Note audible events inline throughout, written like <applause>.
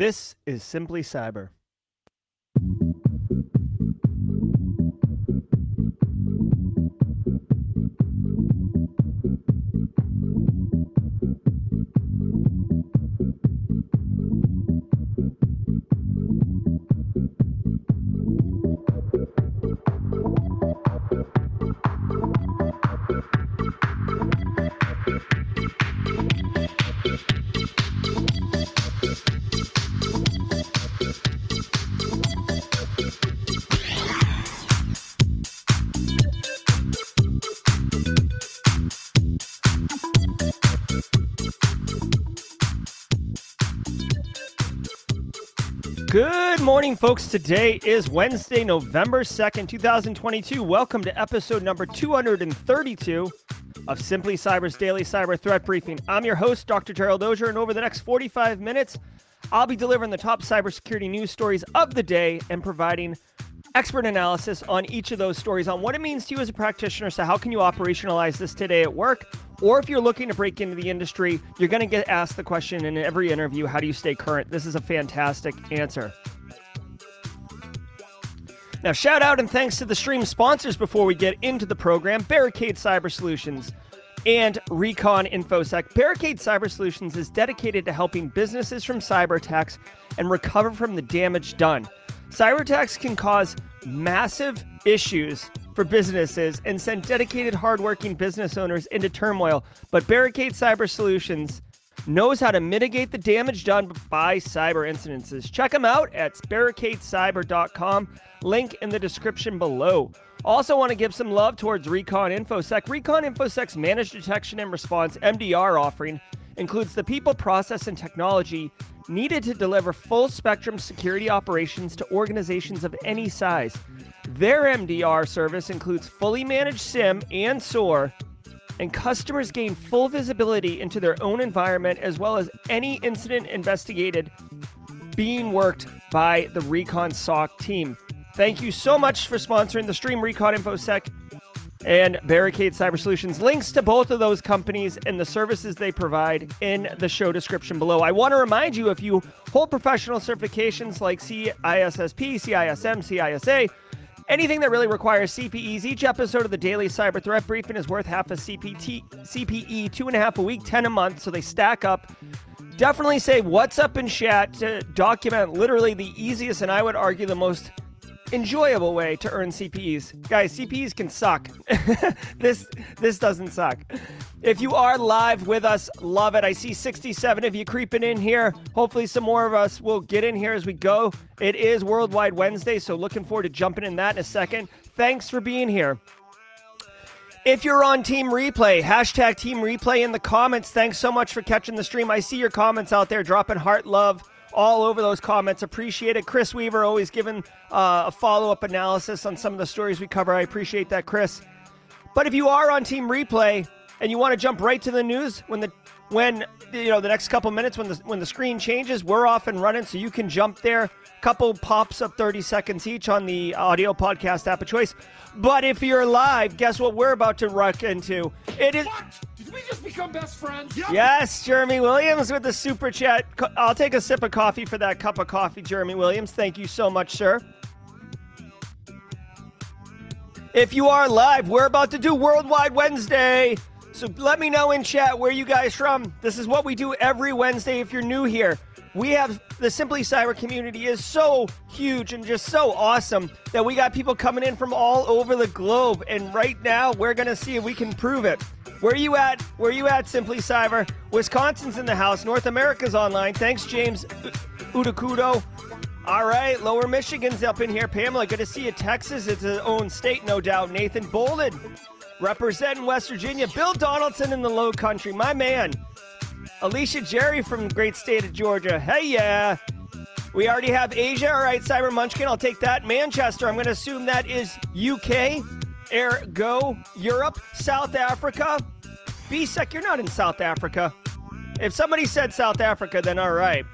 This is Simply Cyber. Morning, folks. Today is Wednesday, November 2nd, 2022. Welcome to episode number 232 of Simply Cyber's Daily Cyber Threat Briefing. I'm your host, Dr. Gerald Auger, and over the next 45 minutes, I'll be delivering the top cybersecurity news stories of the day and providing expert analysis on each of those stories on what it means to you as a practitioner. So, how can you operationalize this today at work? Or if you're looking to break into the industry, you're going to get asked the question in every interview how do you stay current? This is a fantastic answer. Now, shout out and thanks to the stream sponsors before we get into the program Barricade Cyber Solutions and Recon InfoSec. Barricade Cyber Solutions is dedicated to helping businesses from cyber attacks and recover from the damage done. Cyber attacks can cause massive issues for businesses and send dedicated, hardworking business owners into turmoil. But Barricade Cyber Solutions knows how to mitigate the damage done by cyber incidences. Check them out at barricadecyber.com. Link in the description below. Also, want to give some love towards Recon InfoSec. Recon InfoSec's managed detection and response MDR offering includes the people, process, and technology needed to deliver full spectrum security operations to organizations of any size. Their MDR service includes fully managed SIEM and SOAR, and customers gain full visibility into their own environment as well as any incident investigated being worked by the Recon SOC team. Thank you so much for sponsoring the stream, Recon InfoSec and Barricade Cyber Solutions. Links to both of those companies and the services they provide in the show description below. I want to remind you if you hold professional certifications like CISSP, CISM, CISA, anything that really requires CPEs, each episode of the Daily Cyber Threat Briefing is worth half a CPT, CPE, two and a half a week, 10 a month, so they stack up. Definitely say what's up in chat to document literally the easiest and I would argue the most enjoyable way to earn CPEs. Guys, CPEs can suck. <laughs> this this doesn't suck. If you are live with us, love it. I see 67 of you creeping in here. Hopefully some more of us will get in here as we go. It is Worldwide Wednesday, so looking forward to jumping in that in a second. Thanks for being here. If you're on Team Replay, hashtag Team Replay in the comments. Thanks so much for catching the stream. I see your comments out there dropping heart love all over those comments. Appreciate it. Chris Weaver always giving uh, a follow up analysis on some of the stories we cover. I appreciate that, Chris. But if you are on Team Replay and you want to jump right to the news when the when you know the next couple minutes when the when the screen changes, we're off and running, so you can jump there. Couple pops of 30 seconds each on the audio podcast app of choice. But if you're live, guess what we're about to ruck into? It is. What? Did we just become best friends? Yep. Yes, Jeremy Williams with the super chat. I'll take a sip of coffee for that cup of coffee, Jeremy Williams. Thank you so much, sir. If you are live, we're about to do Worldwide Wednesday. So let me know in chat where you guys from. This is what we do every Wednesday if you're new here. We have the Simply Cyber community is so huge and just so awesome that we got people coming in from all over the globe. And right now, we're going to see if we can prove it. Where you at? Where you at, Simply Cyber? Wisconsin's in the house. North America's online. Thanks, James Udakudo. All right, Lower Michigan's up in here. Pamela, good to see you. Texas, it's its own state, no doubt. Nathan Bolden, representing West Virginia. Bill Donaldson in the Low Country, my man. Alicia Jerry from great state of Georgia. Hey, yeah. We already have Asia. All right, Cyber Munchkin, I'll take that. Manchester, I'm going to assume that is UK. Ergo, Europe, South Africa. BSEC, you're not in South Africa. If somebody said South Africa, then all right.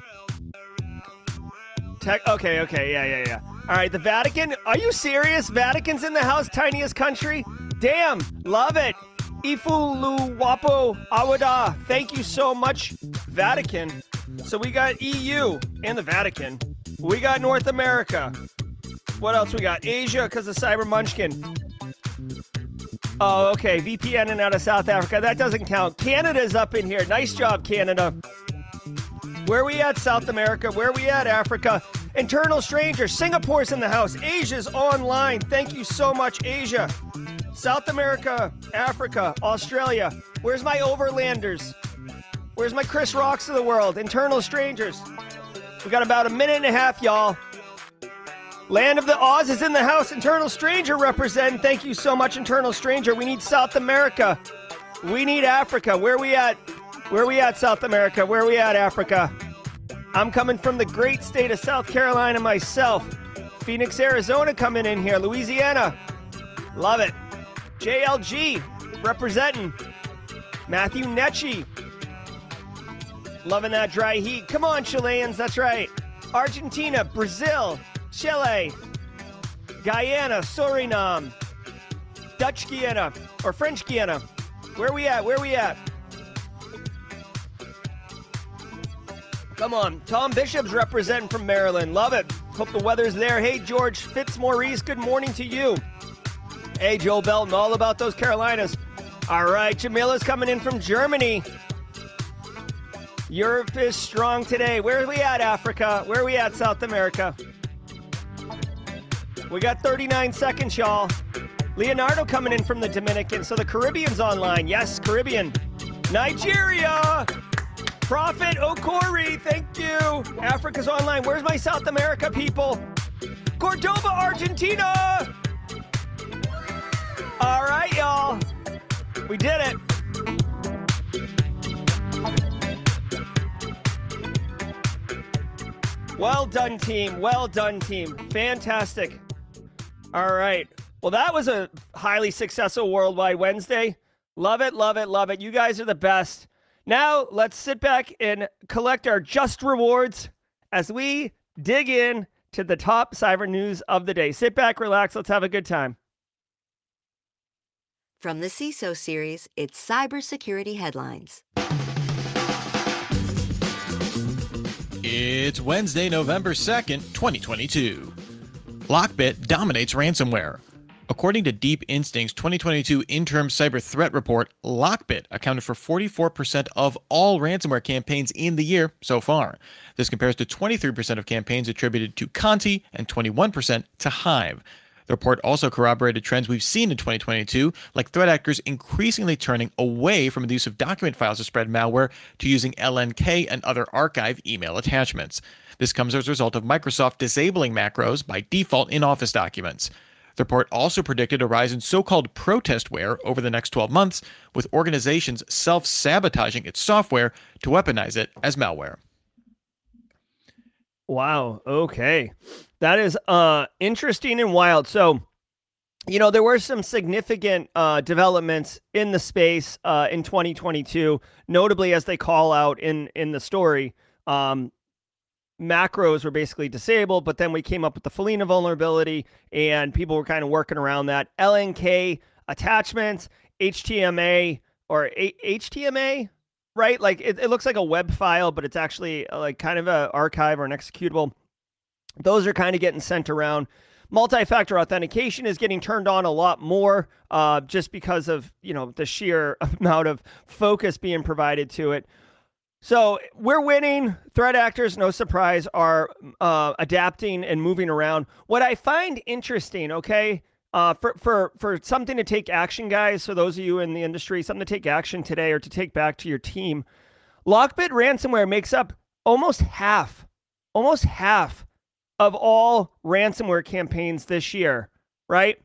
Tech, okay, okay, yeah, yeah, yeah. All right, the Vatican. Are you serious? Vatican's in the house, tiniest country. Damn, love it. Ifuluwapo Awada. Thank you so much, Vatican. So we got EU and the Vatican. We got North America. What else we got? Asia because of Cyber Munchkin. Oh, okay. VPN and out of South Africa. That doesn't count. Canada's up in here. Nice job, Canada. Where we at, South America? Where we at, Africa? Internal stranger. Singapore's in the house. Asia's online. Thank you so much, Asia. South America, Africa, Australia. Where's my overlanders? Where's my Chris Rocks of the world? Internal strangers. We got about a minute and a half, y'all. Land of the Oz is in the house. Internal Stranger represent. Thank you so much, Internal Stranger. We need South America. We need Africa. Where we at? Where we at, South America? Where we at, Africa? I'm coming from the great state of South Carolina myself. Phoenix, Arizona coming in here. Louisiana. Love it. JLG representing. Matthew Netchie. Loving that dry heat. Come on, Chileans. That's right. Argentina, Brazil, Chile, Guyana, Suriname, Dutch Guiana, or French Guiana. Where we at? Where we at? Come on. Tom Bishop's representing from Maryland. Love it. Hope the weather's there. Hey, George Fitzmaurice, good morning to you. Hey, Joe Belton, all about those Carolinas. All right, Jamila's coming in from Germany. Europe is strong today. Where are we at, Africa? Where are we at, South America? We got 39 seconds, y'all. Leonardo coming in from the Dominican. So the Caribbean's online. Yes, Caribbean. Nigeria. Prophet Okori, thank you. Africa's online. Where's my South America people? Cordoba, Argentina. All right, y'all. We did it. Well done, team. Well done, team. Fantastic. All right. Well, that was a highly successful Worldwide Wednesday. Love it, love it, love it. You guys are the best. Now, let's sit back and collect our just rewards as we dig in to the top cyber news of the day. Sit back, relax, let's have a good time. From the CISO series, it's Cybersecurity Headlines. It's Wednesday, November 2nd, 2022. Lockbit dominates ransomware. According to Deep Instinct's 2022 interim cyber threat report, Lockbit accounted for 44% of all ransomware campaigns in the year so far. This compares to 23% of campaigns attributed to Conti and 21% to Hive. The report also corroborated trends we've seen in 2022, like threat actors increasingly turning away from the use of document files to spread malware to using LNK and other archive email attachments. This comes as a result of Microsoft disabling macros by default in Office documents. The report also predicted a rise in so called protestware over the next 12 months, with organizations self sabotaging its software to weaponize it as malware. Wow. Okay. That is uh interesting and wild. So, you know, there were some significant uh, developments in the space uh, in 2022, notably as they call out in in the story. Um, macros were basically disabled, but then we came up with the Follina vulnerability, and people were kind of working around that. LNK attachments, HTMA or A- HTMA, right? Like it, it looks like a web file, but it's actually uh, like kind of a archive or an executable. Those are kind of getting sent around. Multi-factor authentication is getting turned on a lot more, uh, just because of you know the sheer <laughs> amount of focus being provided to it. So we're winning. Threat actors, no surprise, are uh, adapting and moving around. What I find interesting, okay, uh, for for for something to take action, guys. For those of you in the industry, something to take action today or to take back to your team. Lockbit ransomware makes up almost half, almost half of all ransomware campaigns this year, right?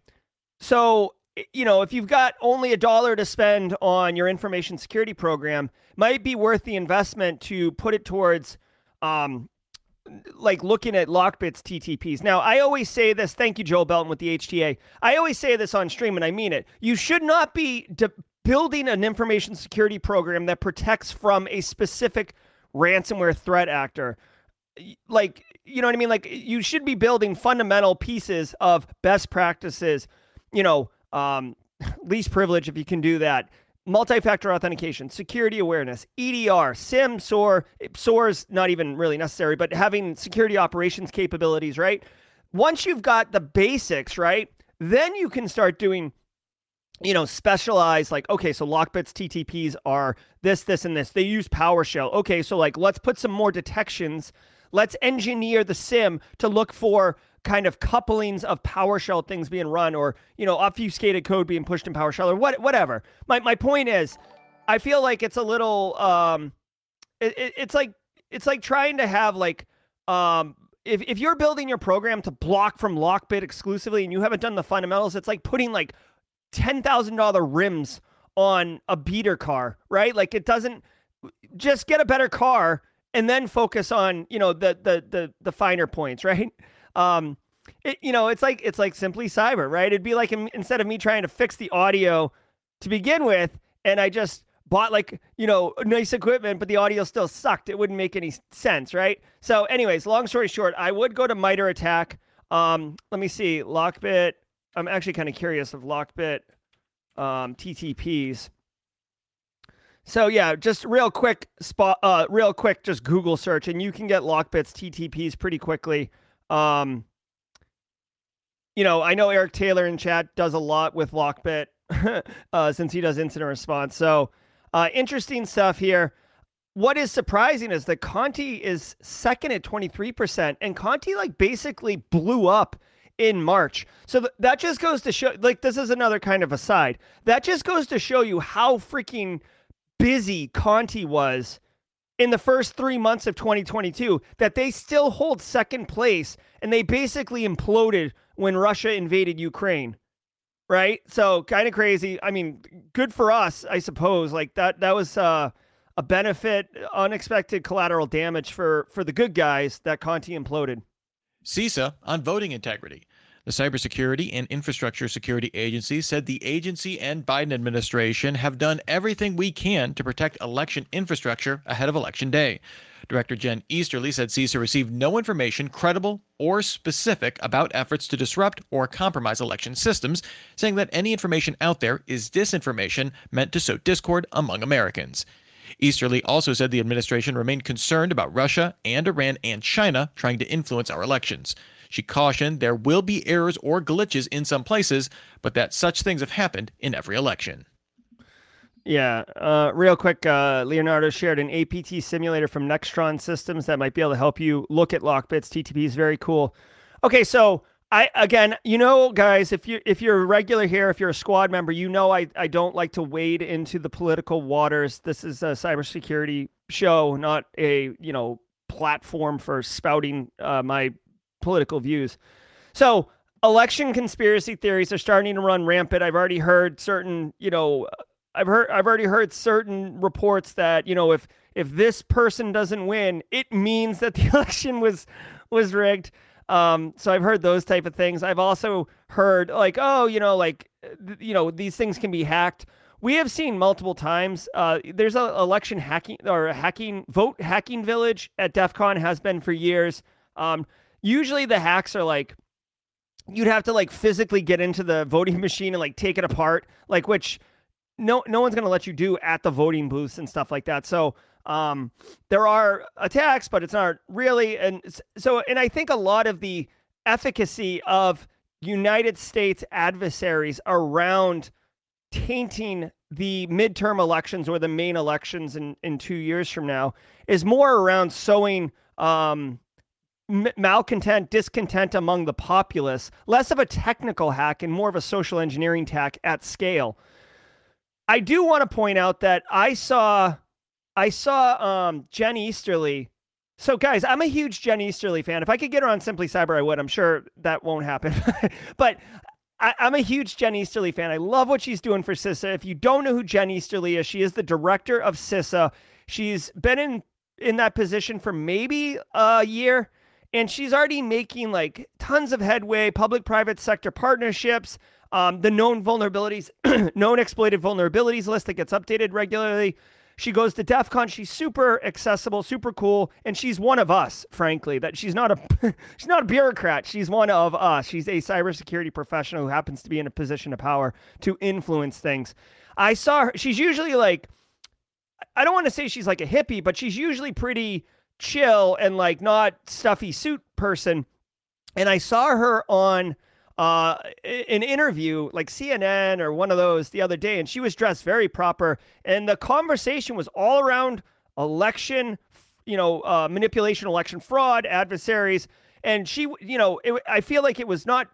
So you know, if you've got only a dollar to spend on your information security program, might be worth the investment to put it towards um, like looking at Lockbit's TTPs. Now, I always say this. Thank you, Joel Belton, with the HTA. I always say this on stream, and I mean it. You should not be de- building an information security program that protects from a specific ransomware threat actor. Like, you know what I mean? Like, you should be building fundamental pieces of best practices, you know, um, <laughs> least privilege if you can do that. multi-factor authentication, security awareness, EDR, SIEM, SOAR. SOAR's not even really necessary, but having security operations capabilities, right? Once you've got the basics, right, then you can start doing you know, specialized like, okay, so Lockbit's TTPs are this, this, and this. They use PowerShell. Okay, so like, let's put some more detections. Let's engineer the SIEM to look for kind of couplings of PowerShell things being run or, you know, obfuscated code being pushed in PowerShell or what, whatever. My, my point is, I feel like it's a little, um, it, it, it's like, it's like trying to have like, um, if, if you're building your program to block from Lockbit exclusively and you haven't done the fundamentals, it's like putting like $10,000 rims on a beater car, right? Like it doesn't just get a better car and then focus on, you know, the the the the finer points, <laughs> right? Um it, you know, it's like it's like simply cyber, right? It'd be like instead of me trying to fix the audio to begin with and I just bought like, you know, nice equipment but the audio still sucked, it wouldn't make any sense, right? So anyways, long story short, I would go to MITRE ATT&CK. Um let me see, Lockbit I'm actually kind of curious of Lockbit um, TTPs. So yeah, just real quick spot, uh, real quick, just Google search, and you can get Lockbit's TTPs pretty quickly. Um, you know, I know Eric Taylor in chat does a lot with Lockbit <laughs> uh, since he does incident response. So uh, interesting stuff here. What is surprising is that Conti is second at 23%, and Conti like basically blew up in March. So th- that just goes to show, like, this is another kind of aside. That just goes to show you how freaking busy Conti was in the first three months of 2022 that they still hold second place and they basically imploded when Russia invaded Ukraine. Right. So kind of crazy. I mean, good for us, I suppose. Like that, that was uh, a benefit, unexpected collateral damage for for the good guys that Conti imploded. CISA on voting integrity. The Cybersecurity and Infrastructure Security Agency said the agency and Biden administration have done everything we can to protect election infrastructure ahead of Election Day. Director Jen Easterly said CISA received no information credible or specific about efforts to disrupt or compromise election systems, saying that any information out there is disinformation meant to sow discord among Americans. Easterly also said the administration remained concerned about Russia and Iran and China trying to influence our elections. She cautioned there will be errors or glitches in some places, but that such things have happened in every election. Yeah, uh, real quick, uh, Leonardo shared an APT simulator from Nextron Systems that might be able to help you look at Lockbits. TTP is very cool. Okay, so I again, you know, guys, if you if you're a regular here, if you're a squad member, you know I I don't like to wade into the political waters. This is a cybersecurity show, not a you know platform for spouting uh, my political views. So election conspiracy theories are starting to run rampant. I've already heard certain, you know, I've heard I've already heard certain reports that you know if if this person doesn't win, it means that the <laughs> election was was rigged. Um, so I've heard those type of things. I've also heard like, oh, you know, like, you know, these things can be hacked. We have seen multiple times. Uh, there's a election hacking or a hacking vote hacking village at DEF CON has been for years. Um, usually the hacks are like you'd have to like physically get into the voting <laughs> machine and like take it apart, like which no no one's gonna let you do at the voting booths and stuff like that. So um, there are attacks, but it's not really. And so, and I think a lot of the efficacy of United States adversaries around tainting the midterm elections or the main elections in, in two years from now is more around sowing um, malcontent, discontent among the populace, less of a technical hack and more of a social engineering tack at scale. I do want to point out that I saw I saw um, Jen Easterly. So, guys, I'm a huge Jen Easterly fan. If I could get her on Simply Cyber, I would. I'm sure that won't happen. <laughs> but I, am a huge Jen Easterly fan. I love what she's doing for CISA. If you don't know who Jen Easterly is, she is the director of CISA. She's been in in that position for maybe a year, and she's already making like tons of headway. Public-private sector partnerships. Um, the known vulnerabilities, <clears throat> known exploited vulnerabilities list that gets updated regularly. She goes to DEF CON. She's super accessible, super cool, and she's one of us, frankly. That she's not a <laughs> she's not a bureaucrat. She's one of us. She's a cybersecurity professional who happens to be in a position of power to influence things. I saw her. She's usually like, I don't want to say she's like a hippie, but she's usually pretty chill and like not stuffy suit person. And I saw her on uh, an interview like CNN or one of those the other day, and she was dressed very proper. And the conversation was all around election, you know, uh, manipulation, election fraud, adversaries. And she, you know, it, I feel like it was not.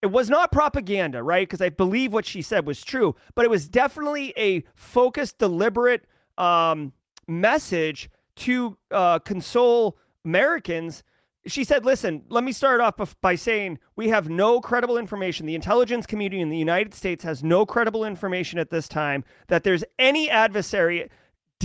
It was not propaganda, right? Because I believe what she said was true, but it was definitely a focused, deliberate um, message to uh, console Americans she said, listen, let me start off by saying we have no credible information. The intelligence community in the United States has no credible information at this time that there's any adversary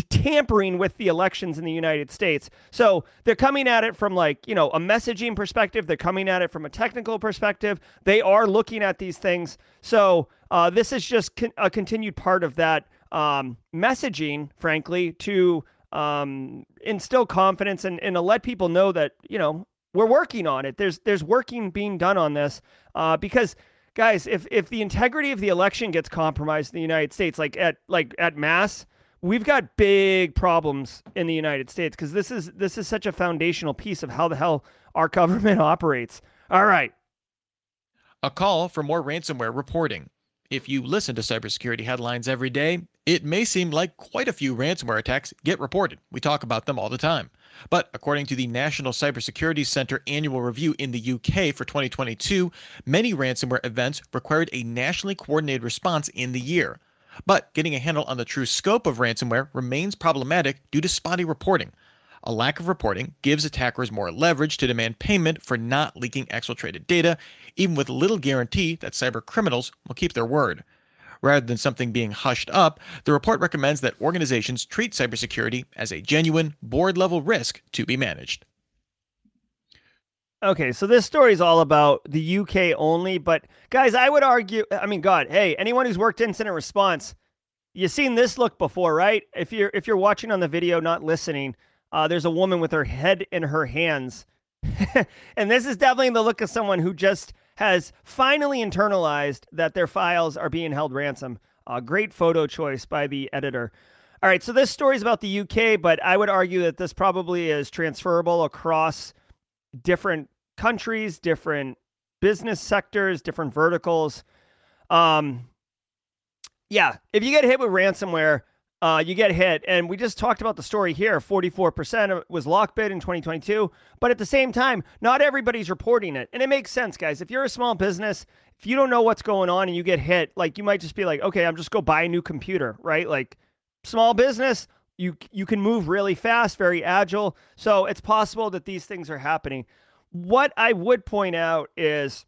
tampering with the elections in the United States. So they're coming at it from like, you know, a messaging perspective. They're coming at it from a technical perspective. They are looking at these things. So uh, this is just con- a continued part of that um, messaging, frankly, to um, instill confidence and, and to let people know that, you know, we're working on it. There's there's working being done on this uh, because guys, if if the integrity of the election gets compromised in the United States, like at like at mass, we've got big problems in the United States because this is this is such a foundational piece of how the hell our <laughs> government operates. All right. A call for more ransomware reporting. If you listen to cybersecurity headlines every day, it may seem like quite a few ransomware attacks get reported. We talk about them all the time. But according to the National Cybersecurity Center annual review in the UK for 2022, many ransomware events required a nationally coordinated response in the year. But getting a handle on the true scope of ransomware remains problematic due to spotty reporting. A lack of reporting gives attackers more leverage to demand payment for not leaking exfiltrated data, even with little guarantee that cyber criminals will keep their word. Rather than something being hushed up, the report recommends that organizations treat cybersecurity as a genuine board level risk to be managed. Okay, so this story is all about the UK only, but guys, I would argue, I mean, God, hey, anyone who's worked incident response, you've seen this look before, right? If you're if you're watching on the video, not listening, uh, there's a woman with her head in her hands. <laughs> and this is definitely the look of someone who just has finally internalized that their files are being held ransom. Uh, great photo choice by the editor. All right, so this story is about the UK, but I would argue that this probably is transferable across different countries, different business sectors, different verticals. Um, yeah, if you get hit with ransomware, uh, you get hit. And we just talked about the story here 44% was lock Lockbit in 2022. But at the same time, not everybody's reporting it. And it makes sense, guys. If you're a small business, if you don't know what's going on and you get hit, like you might just be like, okay, I'm just go buy a new computer, right? Like small business, you you can move really fast, very agile. So it's possible that these things are happening. What I would point out is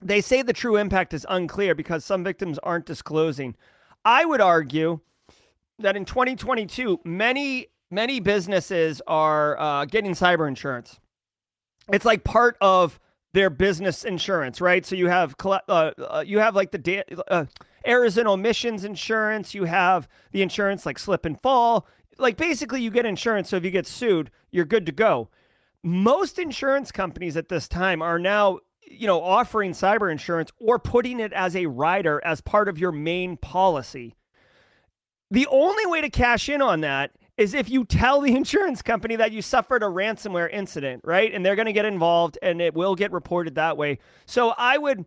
they say the true impact is unclear because some victims aren't disclosing. I would argue that in 2022, many many businesses are uh, getting cyber insurance. It's like part of their business insurance, right? So you have uh, uh, you have like the da- uh, errors and omissions insurance. You have the insurance like slip and fall. Like basically, you get insurance. So if you get sued, you're good to go. Most insurance companies at this time are now you know offering cyber insurance or putting it as a rider as part of your main policy the only way to cash in on that is if you tell the <laughs> insurance company that you suffered a ransomware incident, right? And they're going to get involved and it will get reported that way. So I would,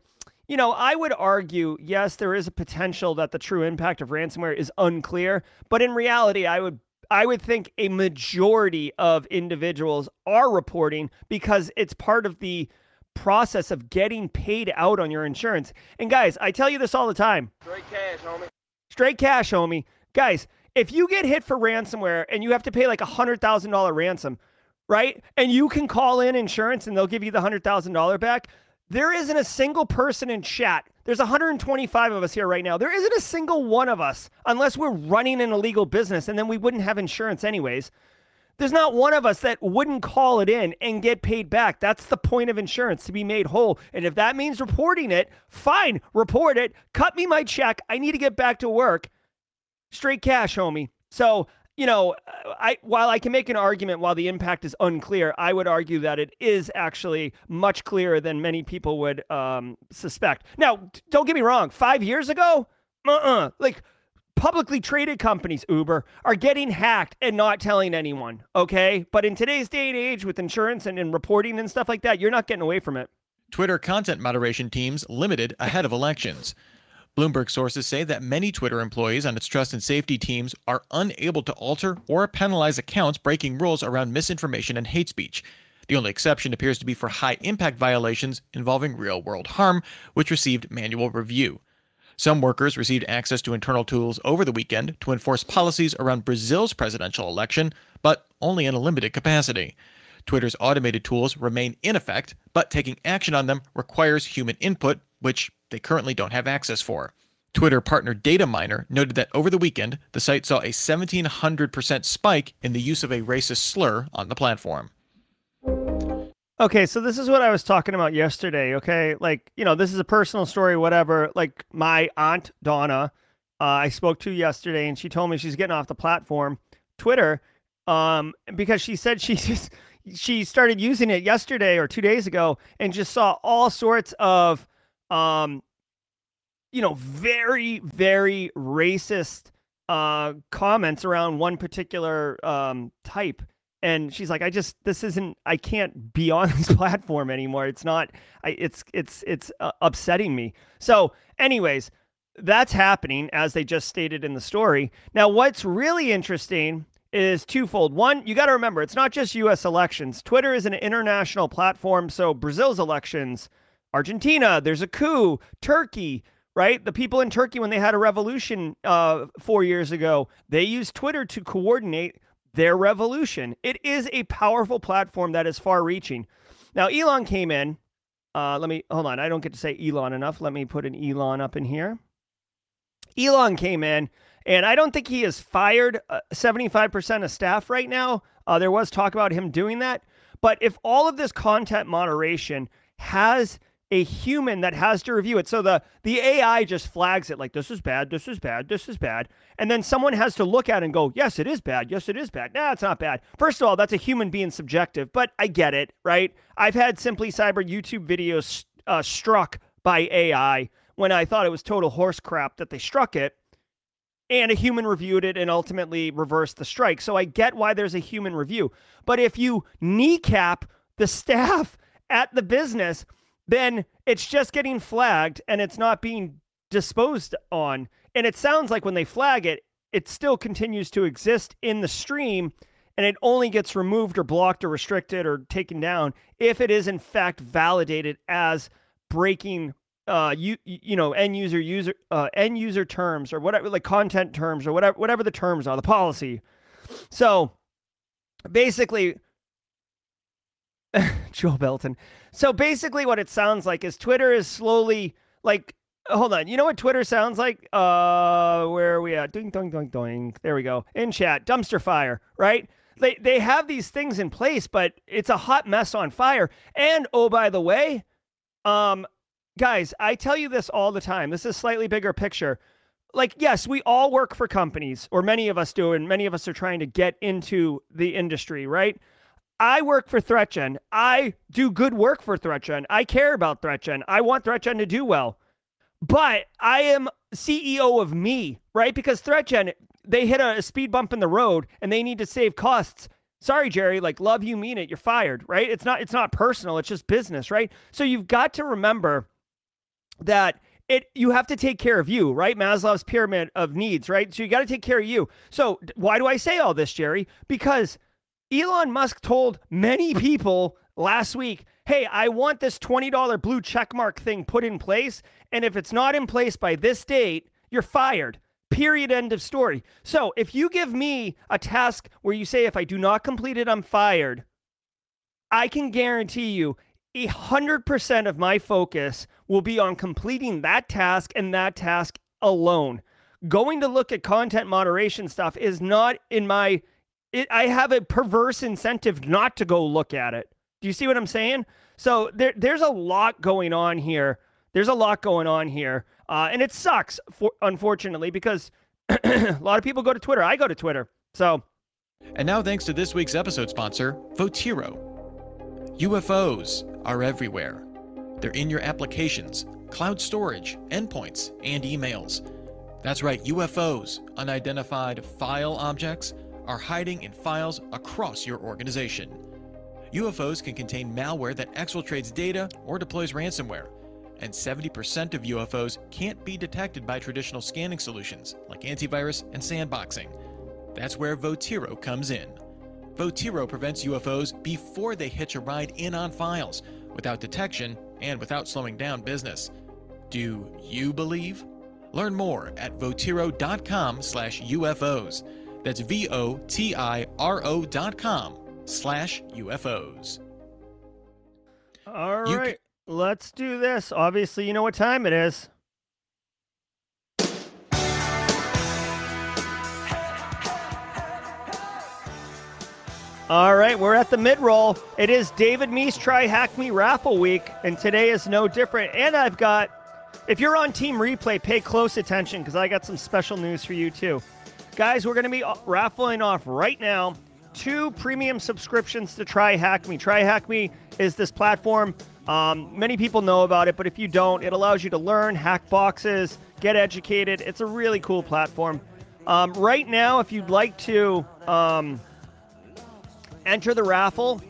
you know, I would argue, yes, there is a potential that the true impact of ransomware is unclear, but in reality, I would I would think a majority of individuals are reporting because it's part of the process of getting paid out on your insurance. And guys, I tell you this all the time. Straight cash, homie. Straight cash, homie. Guys, if you get hit for ransomware and you have to pay like a $100,000 ransom, right? And you can call in insurance and they'll give you the $100,000 back. There isn't a single person in chat. There's 125 of us here right now. There isn't a single one of us, unless we're running an illegal business and then we wouldn't have insurance anyways. There's not one of us that wouldn't call it in and get paid back. That's the point of insurance to be made whole. And if that means reporting it, fine, report it. Cut me my check. I need to get back to work. Straight cash, homie. So, you know, I while I can make an argument while the impact is unclear, I would argue that it is actually much clearer than many people would um, suspect. Now, don't get me wrong. Five years ago, uh-uh, like publicly traded companies, Uber, are getting hacked and not telling anyone. Okay, but in today's day and age, with insurance and, and reporting and stuff like that, you're not getting away from it. Twitter content moderation teams limited ahead of elections. Bloomberg sources say that many Twitter employees on its trust and safety teams are unable to alter or penalize accounts breaking rules around misinformation and hate speech. The only exception appears to be for high impact violations involving real world harm, which received manual review. Some workers received access to internal tools over the weekend to enforce policies around Brazil's presidential election, but only in a limited capacity. Twitter's automated tools remain in effect, but taking action on them requires human input, which they currently don't have access for. Twitter partner Dataminr noted that over the weekend, the site saw a 1700% spike in the use of a racist slur on the platform. Okay, so this is what I was talking about yesterday. Okay, like you know, this is a personal story, whatever. Like my aunt Donna, uh, I spoke to yesterday, and she told me she's getting off the platform, Twitter, um, because she said she <laughs> just she started using it yesterday or two days ago, and just saw all sorts of um, you know, very, very racist uh, comments around one particular um, type. And she's like, I just, this isn't, I can't be on <laughs> this platform anymore. It's not, I, it's, it's, it's uh, upsetting me. So, anyways, that's happening as they just stated in the story. Now, what's really interesting is twofold. One, you got to remember, it's not just US elections. Twitter is an international platform. So, Brazil's elections, Argentina, there's a coup, Turkey, right? The people in Turkey, when they had a revolution uh, four years ago, they used Twitter to coordinate their revolution. It is a powerful platform that is far reaching. Now, Elon came in. Uh, let me hold on. I don't get to say Elon enough. Let me put an Elon up in here. Elon came in, and I don't think he has fired uh, 75% of staff right now. Uh, there was talk about him doing that. But if all of this content moderation has a human that has to review it. So the the AI just flags it like this is bad, this is bad, this is bad, and then someone has to look at it and go, yes, it is bad, yes, it is bad. Nah, it's not bad. First of all, that's a human being subjective, but I get it, right? I've had Simply Cyber YouTube videos uh, struck by AI when I thought it was total horse crap that they struck it. And a human reviewed it and ultimately reversed the strike. So I get why there's a human review. But if you kneecap the <laughs> staff at the business, then it's just getting flagged and it's not being disposed on. And it sounds like when they flag it, it still continues to exist in the stream and it only gets removed or blocked or restricted or taken down if it is in fact validated as breaking uh you you know end user user uh end user terms or whatever like content terms or whatever whatever the terms are the policy so basically <laughs> Joe Belton. So basically, what it sounds like is Twitter is slowly like. Hold on. You know what Twitter sounds like? Uh, where are we at? Doing, doing, doing, doing. There we go. In chat, dumpster fire. Right? They they have these things in place, but it's a hot mess on fire. And oh, by the way, um, guys, I tell you this all the time. This is slightly bigger picture. Like, yes, we all work for companies, or many of us do, and many of us are trying to get into the industry, right? I work for ThreatGen. I do good work for ThreatGen. I care about ThreatGen. I want ThreatGen to do well. But I am CEO of me, right? Because ThreatGen, they hit a, speed bump in the road and they need to save costs. Sorry, Jerry, like love you mean it. You're fired, right? It's not it's not personal, it's just business, right? So you've got to remember that it you have to take care of you, right? Maslow's pyramid of needs, right? So you got to take care of you. So why do I say all this, Jerry? Because Elon Musk told many people last week, hey, I want this $20 blue checkmark thing put in place. And if it's not in place by this date, you're fired. Period. End of story. So if you give me a task where you say, if I do not complete it, I'm fired, I can guarantee you a 100% of my focus will be on completing that task and that task alone. Going to look at content moderation stuff is not in my it, I have a perverse incentive not to go look at it. Do you see what I'm saying? So there, there's a lot going on here. There's a lot going on here, uh, and it sucks, for, unfortunately, because <clears throat> a lot of people go to Twitter. I go to Twitter. So, And now, thanks to this week's episode sponsor, Votiro. UFOs are everywhere. They're in your applications, cloud storage, endpoints, and emails. That's right, UFOs, unidentified file objects, are hiding in files across your organization. UFOs can contain malware that exfiltrates data or deploys ransomware. And 70% of UFOs can't be detected by traditional scanning solutions like antivirus and sandboxing. That's where Votiro comes in. Votiro prevents UFOs before they hitch a ride in on files, without detection and without slowing down business. Do you believe? Learn more at votiro.com slash UFOs. That's V-O-T-I-R-O dot com slash UFOs. all You right, let's do this. Obviously, you know what time it is. All right, we're at the mid roll. It is David Meese Try Hack Me raffle week, and today is no different. And I've got, if you're on Team Replay, pay close attention because I got some special news for you too. Guys, we're going to be uh, raffling off right now two premium subscriptions to Try Hack Me. Try Hack Me is this platform. Um, many people know about it, but if you don't, it allows you to learn, hack boxes, get educated. It's a really cool platform. Um, right now, if you'd like to um, enter the raffle,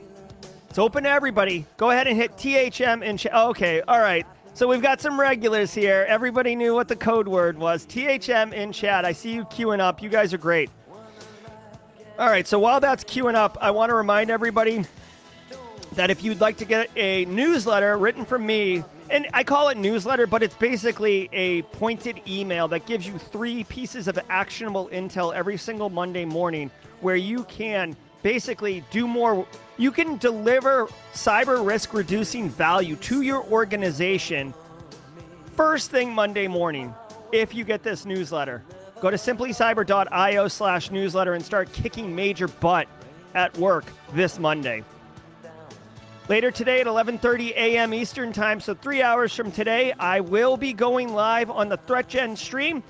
it's open to everybody. Go ahead and hit THM in chat. okay, all right. So we've got some regulars here. Everybody knew what the code word was. THM in chat. I see you queuing up. You guys are great. All right, so while that's queuing up, I want to remind everybody that if you'd like to get a newsletter written from me, and I call it newsletter, but it's basically a pointed email that gives you three pieces of actionable intel every single Monday morning where you can basically do more. You can deliver cyber risk reducing value to your organization first thing Monday morning if you get this newsletter. Go to simplycyber.io slash newsletter and start kicking major butt at work this Monday. Later today at 11:30 a.m. Eastern Time, so three hours from today, I will be going live on the ThreatGen stream.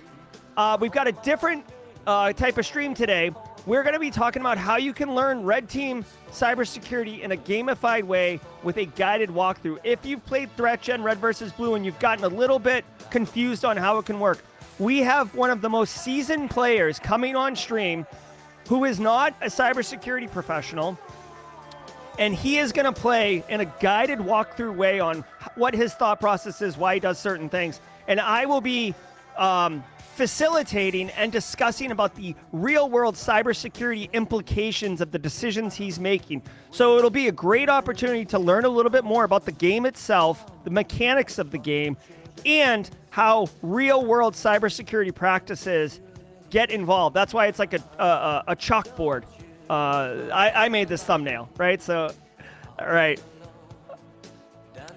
Uh, we've got a different uh, type of stream today. We're going to be talking about how you can learn Red Team cybersecurity in a gamified way with a guided walkthrough. If you've played ThreatGen Red versus Blue and you've gotten a little bit confused on how it can work, we have one of the most seasoned players coming on stream who is not a cybersecurity professional and he is going to play in a guided walkthrough way on what his thought process is, why he does certain things, and I will be um, facilitating and discussing about the real-world cybersecurity implications of the decisions he's making. So it'll be a great opportunity to learn a little bit more about the game itself, the mechanics of the game, and how real-world cybersecurity practices get involved. That's why it's like a a, a chalkboard. Uh, I, I made this thumbnail, right? So, all right.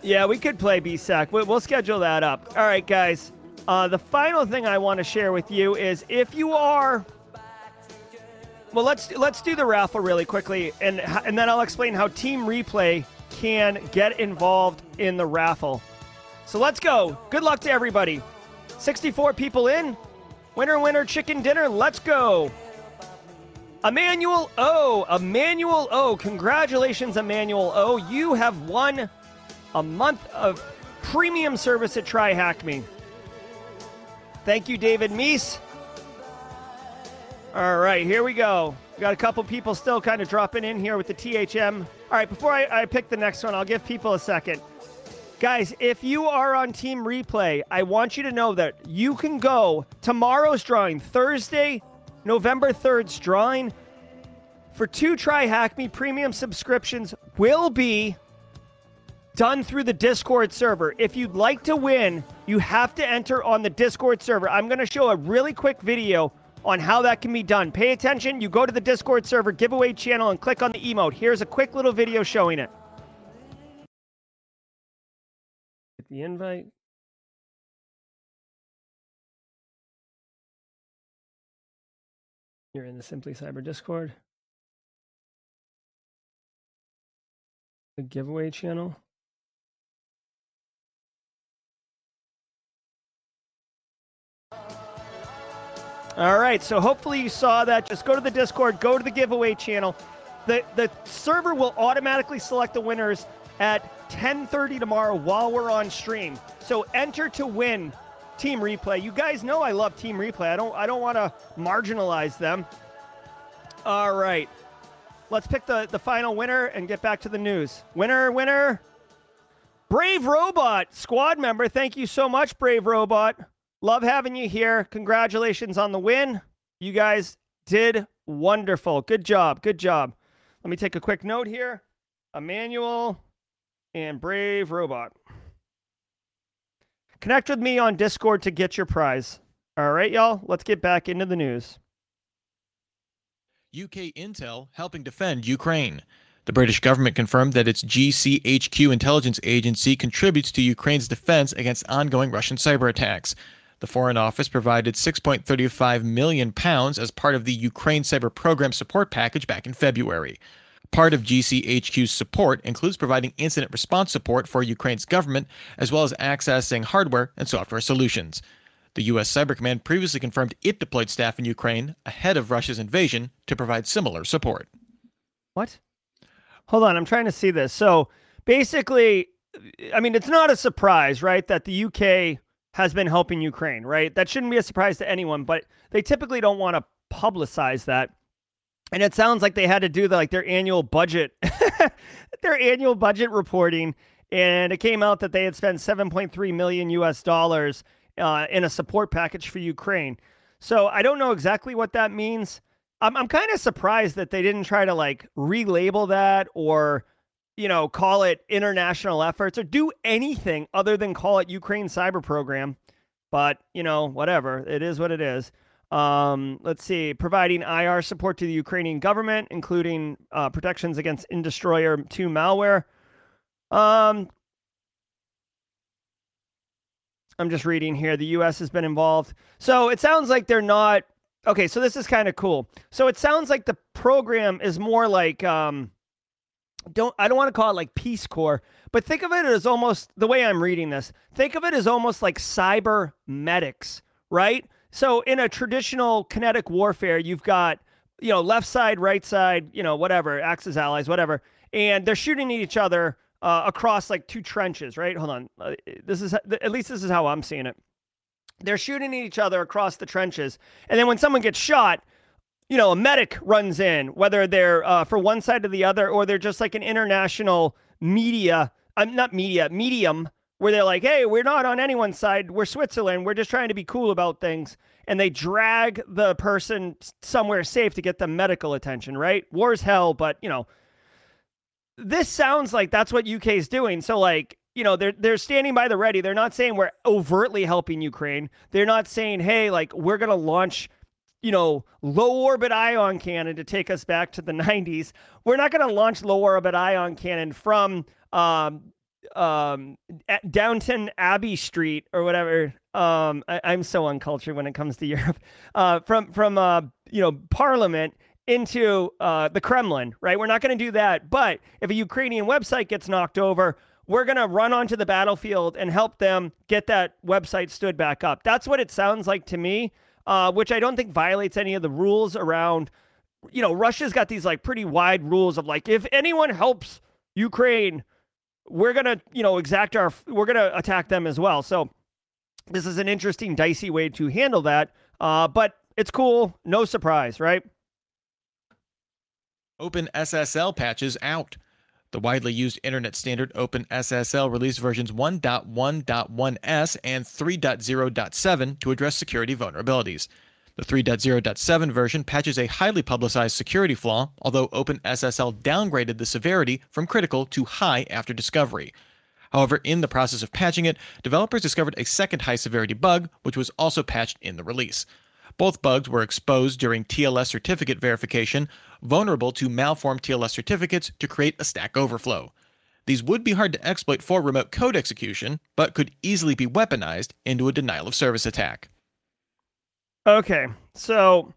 Yeah, we could play. We'll, we'll schedule that up. All right, guys. Uh, the final thing I want to share with you is if you are, well, let's let's do the raffle really quickly, and and then I'll explain how Team Replay can get involved in the raffle. So let's go. Good luck to everybody. 64 people in. Winner, winner, chicken dinner. Let's go. Emmanuel O. Emmanuel O. Congratulations, Emmanuel O. You have won a month of premium service at Try Hack Me. Thank you, David Meese. All right, here we go. We got a couple people still kind of dropping in here with the THM. All right, before I, I pick the next one, I'll give people a second. Guys, if you are on Team Replay, I want you to know that you can go tomorrow's drawing, Thursday, November 3rd's drawing for two Try Hack Me premium subscriptions will be done through the Discord server. If you'd like to win, you have to enter on the Discord server. I'm going to show a really quick video on how that can be done. Pay attention. You go to the Discord server giveaway channel and click on the emote. Here's a quick little video showing it. Get the invite. You're in the Simply Cyber Discord. The giveaway channel. All right, so hopefully you saw that. Just go to the Discord, go to the giveaway channel. The the server will automatically select the winners at 10:30 tomorrow while we're on stream. So enter to win Team Replay. You guys know I love Team Replay. I don't I don't want to marginalize them. All right. Let's pick the, the final winner and get back to the news. Winner, winner. Brave Robot, squad member. Thank you so much, Brave Robot. Love having you here. Congratulations on the win. You guys did wonderful. Good job. Good job. Let me take a quick note here. Emmanuel and Brave Robot. Connect with me on Discord to get your prize. All right, y'all. Let's get back into the news. UK Intel helping defend Ukraine. The British government confirmed that its GCHQ intelligence agency contributes to Ukraine's defense against ongoing Russian cyber attacks. The Foreign Office provided 6.35 million pounds as part of the Ukraine Cyber Program support package back in February. Part of GCHQ's support includes providing incident response support for Ukraine's government, as well as accessing hardware and software solutions. The U.S. Cyber Command previously confirmed it deployed staff in Ukraine ahead of Russia's invasion to provide similar support. What? Hold on, I'm trying to see this. So basically, I mean, it's not a surprise, right, that the UK has been helping Ukraine, right? That shouldn't be a surprise to anyone, but they typically don't want to publicize that. And it sounds like they had to do the, like their annual budget, <laughs> their annual budget reporting, and it came out that they had spent 7.3 million US dollars uh, in a support package for Ukraine. So I don't know exactly what that means. I'm, I'm kind of surprised that they didn't try to like relabel that or, you know, call it international efforts or do anything other than call it Ukraine cyber program. But, you know, whatever. It is what it is. Um, let's see, providing IR support to the Ukrainian government, including uh, protections against Industroyer 2 malware. Um, I'm just reading here. The U.S. has been involved. So it sounds like they're not. Okay, so this is kind of cool. So it sounds like the program is more like um, don't I don't want to call it like Peace Corps, but think of it as almost the way I'm reading this. Think of it as almost like cyber medics, right? So in a traditional kinetic warfare, you've got you know left side, right side, you know whatever, Axis allies, whatever, and they're shooting at each other uh, across like two trenches, right? Hold on. Uh, this is at least this is how I'm seeing it. They're shooting at each other across the trenches, and then when someone gets shot, you know, a medic runs in, whether they're uh, for one side or the other, or they're just like an international media, I'm uh, not media, medium, where they're like, hey, we're not on anyone's side. We're Switzerland. We're just trying to be cool about things. And they drag the person somewhere safe to get them medical attention, right? War's hell, but, you know, this sounds like that's what UK is doing. So like, you know, they're they're standing by the ready. They're not saying we're overtly helping Ukraine. They're not saying, hey, like we're gonna launch, you know, low orbit ion cannon to take us back to the <laughs> 90s. We're not gonna launch low orbit ion cannon from um um Downton Abbey Street or whatever. Um I, am so uncultured when it comes to <laughs> Europe. Uh from from uh you know Parliament into uh, the Kremlin, right? We're not going to do that. But if a Ukrainian website gets knocked over, we're going to run onto the battlefield and help them get that website stood back up. That's what it sounds like to me, uh, which I don't think violates any of the rules around. You know, Russia's got these like pretty wide rules of like, if anyone helps Ukraine, we're to, you know, exact our, we're to attack them as well. So this is an interesting, dicey way to handle that. Uh, but it's cool. No surprise, right? Open SSL patches out. The widely used internet standard OpenSSL released versions 1.1.1s and 3.0.7 to address security vulnerabilities. The 3.0.7 version patches a highly publicized security flaw, although OpenSSL downgraded the severity from critical to high after discovery. However, in the process of patching it, developers discovered a second high severity bug, which was also patched in the release. Both bugs were exposed during TLS certificate verification, vulnerable to malformed TLS certificates to create a stack overflow. These would be hard to exploit for remote code execution, but could easily be weaponized into a denial of service attack. Okay, so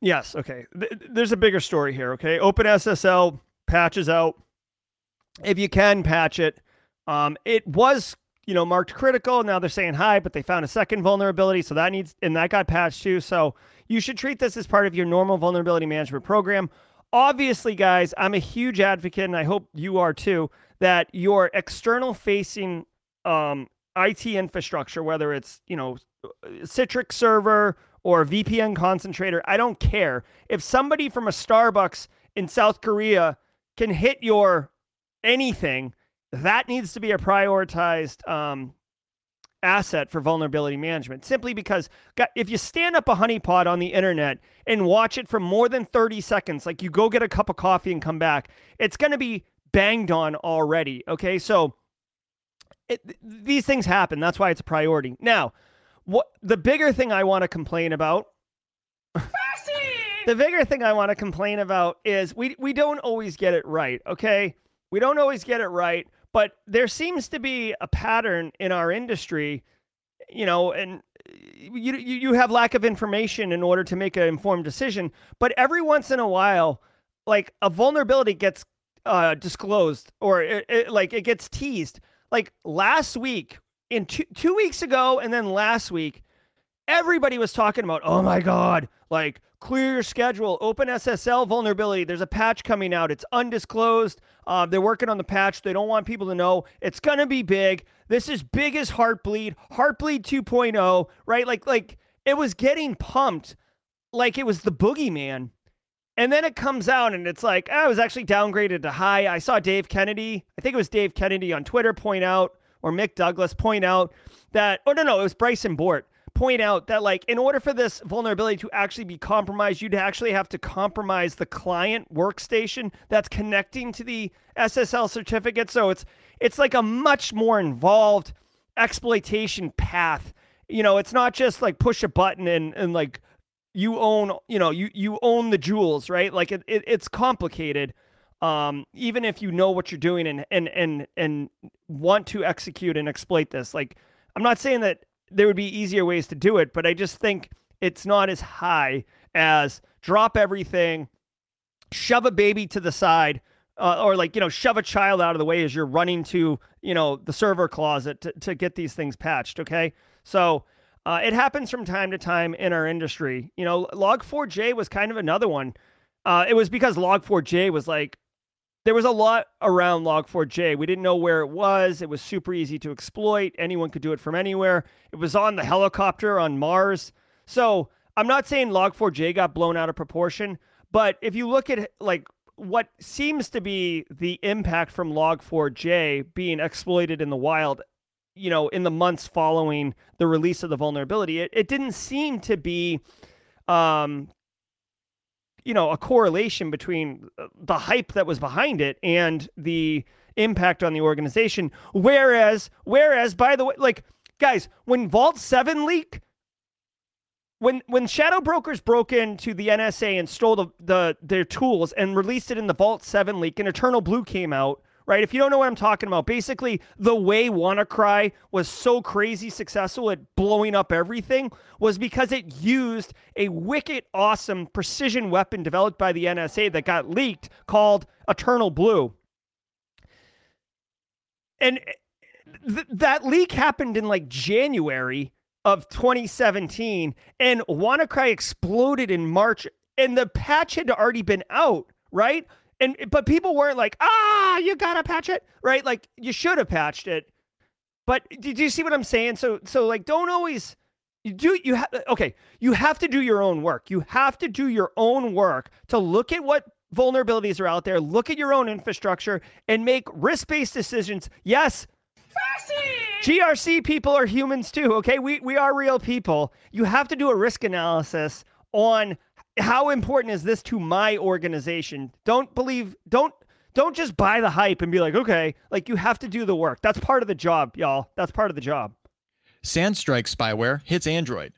yes, okay. There's a bigger story here, okay? OpenSSL patches out. If you can patch it, um, it was you know, marked critical. Now they're saying high, but they found a second vulnerability, so that needs and that got patched too. So you should treat this as part of your normal vulnerability management program. Obviously, guys, I'm a huge advocate, and I hope you are too, that your external facing um, IT infrastructure, whether it's you know Citrix server or VPN concentrator, I don't care. If somebody from a Starbucks in South Korea can hit your anything, that needs to be a prioritized um, asset for vulnerability management simply because if you stand up a honeypot on the internet and watch it for more than 30 seconds like you go get a cup of coffee and come back it's going to be banged on already okay? So it, these things happen. That's why it's a priority. Now what the bigger thing i want to complain about the bigger thing i want to complain about is we we don't always get it right okay? We don't always get it right but there seems to be a pattern in our industry, you know, and you you have lack of information in order to make an informed decision. But every once in a while, like a vulnerability gets uh, disclosed or it, it, like it gets teased. Like last week, in two two weeks ago, and then last week, everybody was talking about, oh my god, like clear your schedule. open SSL vulnerability. There's a patch coming out. It's undisclosed. Uh, they're working on the patch. They don't want people to know. It's gonna be big. This is big as Heartbleed. Heartbleed 2.0. Right? Like like it was getting pumped like it was the boogeyman. And then it comes out and it's like, oh, I was actually downgraded to high. I saw Dave Kennedy, I think it was Dave Kennedy on Twitter point out, or Mick Douglas point out that, oh, no, no, it was Bryson Bort point out that like in order for this vulnerability to actually be compromised you'd actually have to compromise the client workstation that's connecting to the SSL certificate. So it's it's like a much more involved exploitation path. You know it's not just like push a button and and like you own you know you you own the jewels right? Like it, it it's complicated um even if you know what you're doing and and and and want to execute and exploit this. Like i'm not saying that there would be easier ways to do it, but I just think it's not as high as drop everything, shove a baby to the side, uh, or like you know shove a child out of the way as you're running to you know the server closet to, to get these things patched. Okay, so. Uh, it happens from time to time in our industry. You know, Log4j was kind of another one. Uh, it was because Log4j was like there was a lot around Log4j. We didn't know where it was. It was super easy to exploit. Anyone could do it from anywhere. It was on the helicopter on Mars. So I'm not saying Log4j got blown out of proportion, but if you look at like what seems to be the impact from Log4j being exploited in the wild, you know, in the months following the release of the vulnerability, it, it didn't seem to be um, you know, a correlation between uh, the hype that was behind it and the impact on the organization. Whereas, whereas, by the way, like guys, when Vault Seven leak, when when Shadow Brokers broke into the NSA and stole the, the their tools and released it in the Vault Seven leak, and Eternal Blue came out, right? If you don't know what I'm talking about, basically the way WannaCry was so crazy successful at blowing up everything was because it used a wicked awesome precision weapon developed by the NSA that got leaked called Eternal Blue. And th- that leak happened in like January of 2017 and WannaCry exploded in March and the patch had already been out, right? And but people weren't like, ah, you gotta patch it, right? Like you should have patched it. But do you see what I'm saying? So so like don't always you do you have okay, you have to do your own work. You have to do your own work to look at what vulnerabilities are out there, look at your own infrastructure and make risk-based decisions. Yes. GRC people are humans too, okay? We we are real people. You have to do a risk analysis on how important is this to my organization? Don't believe, don't don't just buy the hype and be like, okay, like you have to do the work. That's part of the job, y'all. That's part of the job. Sandstrike spyware hits Android.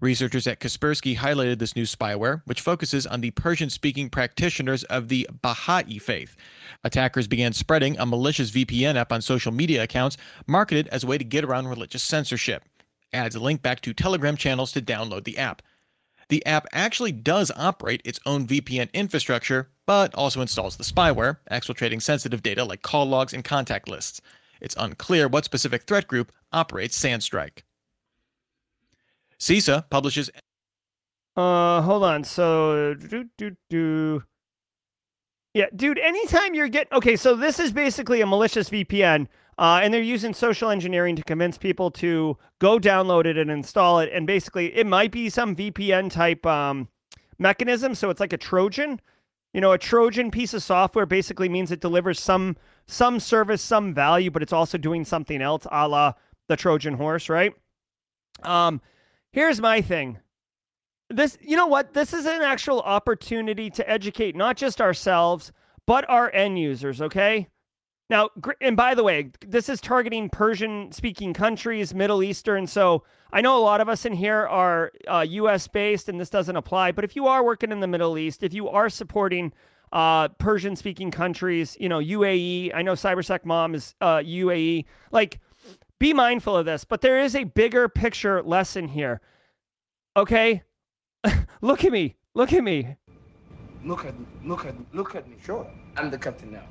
Researchers at Kaspersky highlighted this new spyware, which focuses on the Persian speaking practitioners of the Baha'i faith. Attackers began spreading a malicious VPN app on social media accounts marketed as a way to get around religious censorship. Adds a link back to Telegram channels to download the app. The app actually does operate its own VPN infrastructure, but also installs the spyware, exfiltrating sensitive data like call logs and contact lists. It's unclear what specific threat group operates Sandstrike. CISA publishes. Uh, hold on. So, do do do. Yeah, dude. Anytime you're getting okay, so this is basically a malicious VPN, uh, and they're using social engineering to convince people to go download it and install it. And basically, it might be some VPN type um, mechanism. So it's like a Trojan. You know, a Trojan piece of software basically means it delivers some some service, some value, but it's also doing something else, a la the Trojan horse, right? Um, here's my thing. This, you know what? This is an actual opportunity to educate not just ourselves, but our end users, okay? Now, and by the way, this is targeting Persian speaking countries, Middle Eastern. So I know a lot of us in here are uh, US based and this doesn't apply. But if you are working in the Middle East, if you are supporting uh, Persian speaking countries, you know, UAE, I know CyberSec Mom is uh, UAE, like be mindful of this. But there is a bigger picture lesson here. Okay? <laughs> look at me. Look at me. Look at look at look at me. Sure. I'm the captain now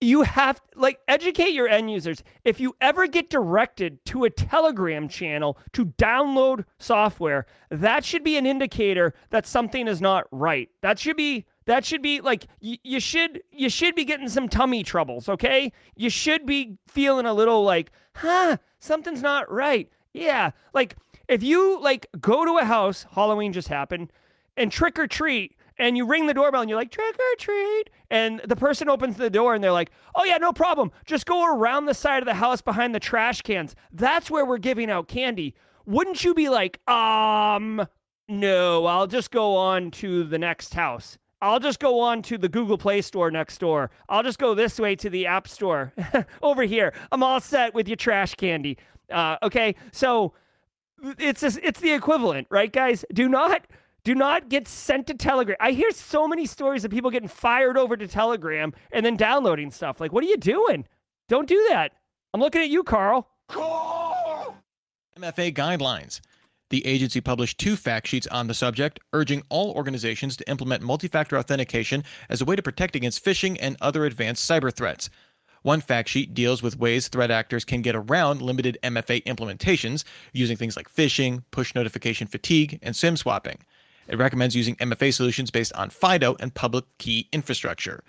you have like educate your end users. If you ever get directed to a telegram channel to download software that should be an indicator that something is not right. That should be that should be like y- you should you should be getting some tummy troubles okay? You should be feeling a little like huh something's not right. Yeah like if you like go to a house halloween just happened and trick or treat and you ring the doorbell and you're like trick or treat and the person opens the door and they're like oh yeah no problem just go around the side of the house behind the trash cans that's where we're giving out candy wouldn't you be like um no i'll just go on to the next house I'll just go on to the Google Play Store next door. I'll just go this way to the App Store <laughs> over here. I'm all set with your trash candy. Uh, okay, so it's a, it's the equivalent, right, guys? Do not do not get sent to Telegram. I hear so many stories of people getting fired over to Telegram and then downloading stuff. Like, what are you doing? Don't do that. I'm looking at you, Carl. MFA guidelines. The agency published two fact sheets on the subject, urging all organizations to implement multi factor authentication as a way to protect against phishing and other advanced cyber threats. One fact sheet deals with ways threat actors can get around limited MFA implementations using things like phishing, push notification fatigue, and SIM swapping. It recommends using MFA solutions based on FIDO and public key infrastructure.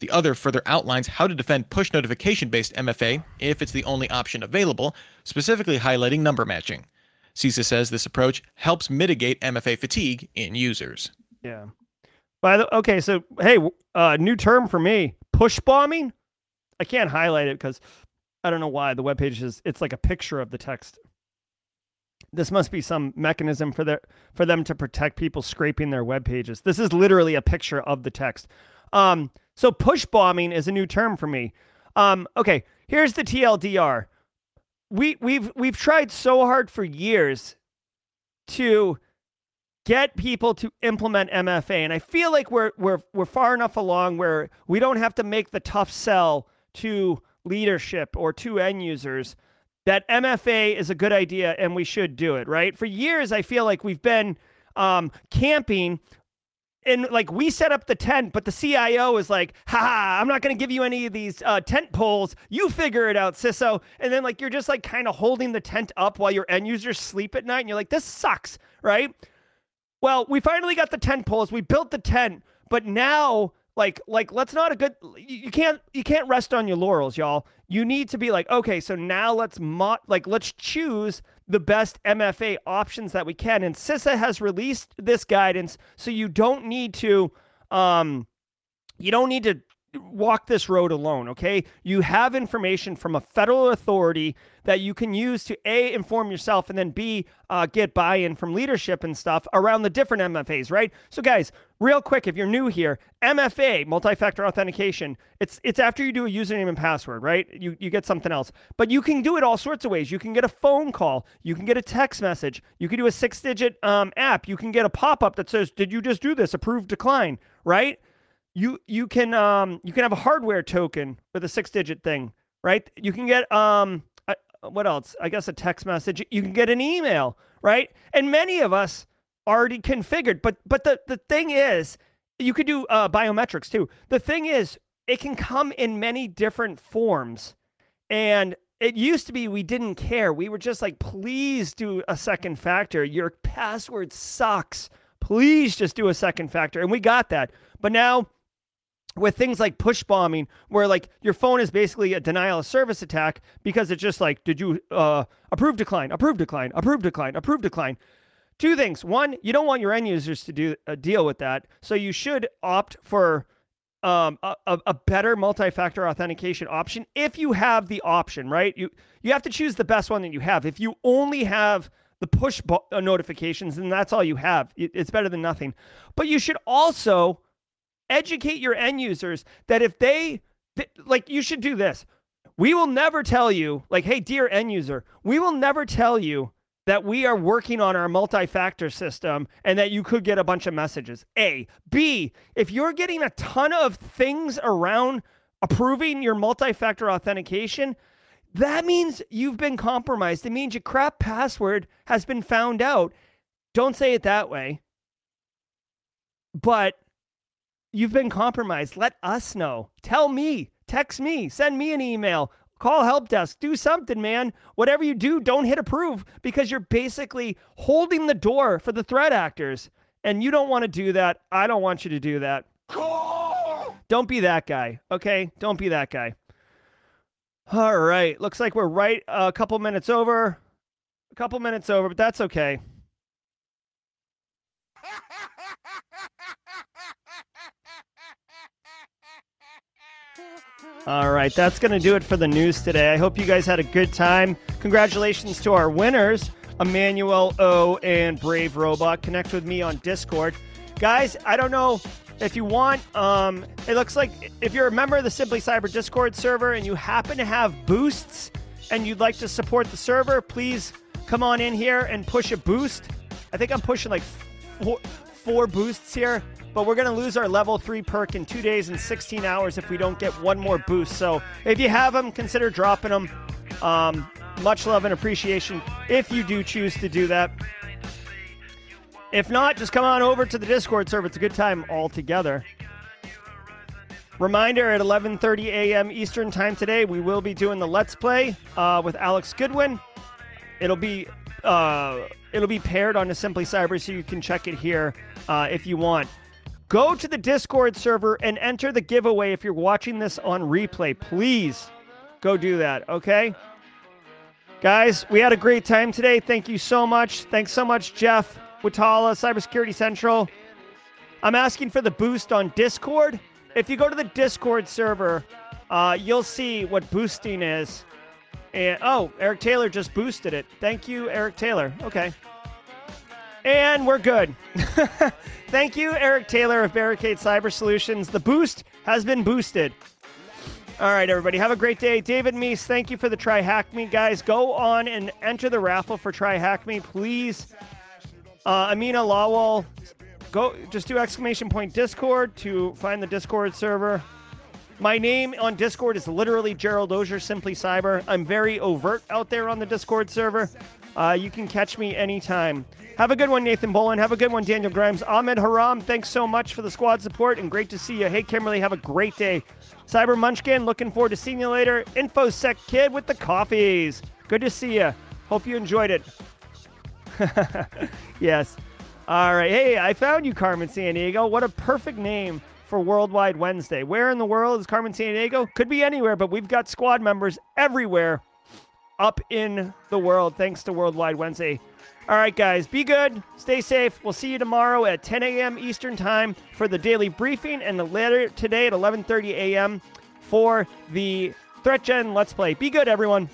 The other further outlines how to defend push notification based MFA if it's the only option available, specifically highlighting number matching. CISA says this approach helps mitigate MFA fatigue in users. Yeah. By the okay, so hey, uh, new term for me: push bombing. I can't highlight it because I don't know why the web page is. It's like a picture of the text this must be some mechanism for their for them to protect people scraping their web pages. This is literally a picture of the text. Um, so push bombing is a new term for me. Um, okay, here's the TLDR. We we've we've tried so hard for years to get people to implement MFA, and I feel like we're we're we're far enough along where we don't have to make the tough sell to leadership or to end users that MFA is a good idea and we should do it, right? For years, I feel like we've been um, camping and like we set up the tent, but the CIO is like, ha, I'm not going to give you any of these uh, tent poles. You figure it out, CISO. And then like you're just like kind of holding the tent up while your end users sleep at night. And you're like, this sucks, right? Well, we finally got the tent poles. We built the tent, but now like like let's not a good you can't you can't rest on your laurels y'all. You need to be like okay so now let's mo- like let's choose the best mfa options that we can. And cisa has released this guidance so you don't need to um you don't need to walk this road alone, okay? You have information from a federal authority that you can use to A, inform yourself, and then B, uh, get buy in from leadership and stuff around the different MFAs, right? So, guys, real quick, if you're new here, MFA, multi factor authentication, it's, it's after you do a username and password, right? You, you get something else. But you can do it all sorts of ways. You can get a phone call, you can get a text message, you can do a six digit um, app, you can get a pop up that says, Did you just do this? Approved, decline, right? You you can um you can have a hardware token with a six digit thing, right? You can get um uh, what else? I guess a text message. You can get an email, right? And many of us already configured. But but the the thing is, you could do uh, biometrics too. The thing is, it can come in many different forms. And it used to be we didn't care. We were just like, please do a second factor. Your password sucks. Please just do a second factor. And we got that. But now with things like push bombing, where like your phone is basically a denial of service attack because it's just like, did you uh, approve decline, approve decline, approve decline, approve decline. Two things. One, you don't want your end users to do uh, deal with that, so you should opt for um, a, a better multi-factor authentication option if you have the option, right? You you have to choose the best one that you have. If you only have the push bo- uh, notifications, then that's all you have. It's better than nothing. But you should also educate your end users that if they th- like, you should do this. We will never tell you, like, hey, dear end user, we will never tell you that we are working on our multi factor system and that you could get a bunch of messages. A. B. If you're getting a ton of things around approving your multi factor authentication, that means you've been compromised. It means your crap password has been found out. Don't say it that way. But you've been compromised. Let us know. Tell me. Text me. Send me an email. Call help desk. Do something, man. Whatever you do, don't hit approve because you're basically holding the door for the threat actors. And you don't want to do that. I don't want you to do that. Don't be that guy, okay? Don't be that guy. All right. Looks like we're right a couple minutes over. A couple minutes over, but that's okay. All right, that's going to do it for the news today. I hope you guys had a good time. Congratulations to our winners, Emmanuel O and Brave Robot. Connect with me on Discord. Guys, I don't know if you want, um, it looks like if you're a member of the Simply Cyber Discord server and you happen to have boosts and you'd like to support the server, please come on in here and push a boost. I think I'm pushing like four, four boosts here but we're going to lose our level 3 perk in 2 days and 16 hours if we don't get one more boost. So if you have them, consider dropping them. Um, much love and appreciation if you do choose to do that. If not, just come on over to the Discord server. It's a good time all together. Reminder at 11:30 a.m. Eastern Time today, we will be doing the Let's Play uh, with Alex Goodwin. It'll be uh, it'll be paired on the Simply Cyber, so you can check it here uh, if you want. Go to the Discord server and enter the giveaway if you're watching this on replay. Please go do that, okay? Guys, we had a great time today. Thank you so much. Thanks so much, Jeff, Watala, Cybersecurity Central. I'm asking for the boost on Discord. If you go to the Discord server, uh, you'll see what boosting is. And oh, Eric Taylor just boosted it. Thank you, Eric Taylor. Okay. And we're good. <laughs> Thank you, Eric Taylor of Barricade Cyber Solutions. The boost has been boosted. All right, everybody, have a great day. David Meese, thank you for the Try Hack Me. Guys, go on and enter the raffle for Try Hack Me, please. Uh, Amina Lawal, go just do exclamation point Discord to find the Discord server. My name on Discord is literally Gerald Auger, Simply Cyber. I'm very overt out there on the Discord server. Uh, you can catch me anytime. Have a good one, Nathan Bolin. Have a good one, Daniel Grimes. Ahmed Haram, thanks so much for the squad support and great to see you. Hey, Kimberly, have a great day. Cyber Munchkin, looking forward to seeing you later. InfoSec Kid with the coffees. Good to see you. Hope you enjoyed it. <laughs> yes. All right. Hey, I found you, Carmen Sandiego. What a perfect name for Worldwide Wednesday. Where in the world is Carmen Sandiego? Could be anywhere, but we've got squad members everywhere up in the world thanks to Worldwide Wednesday. All right, guys, be good. Stay safe. We'll see you tomorrow at 10 a.m. Eastern Time for the daily briefing, and later today at 11:30 a.m. for the Threat Gen Let's Play. Be good, everyone.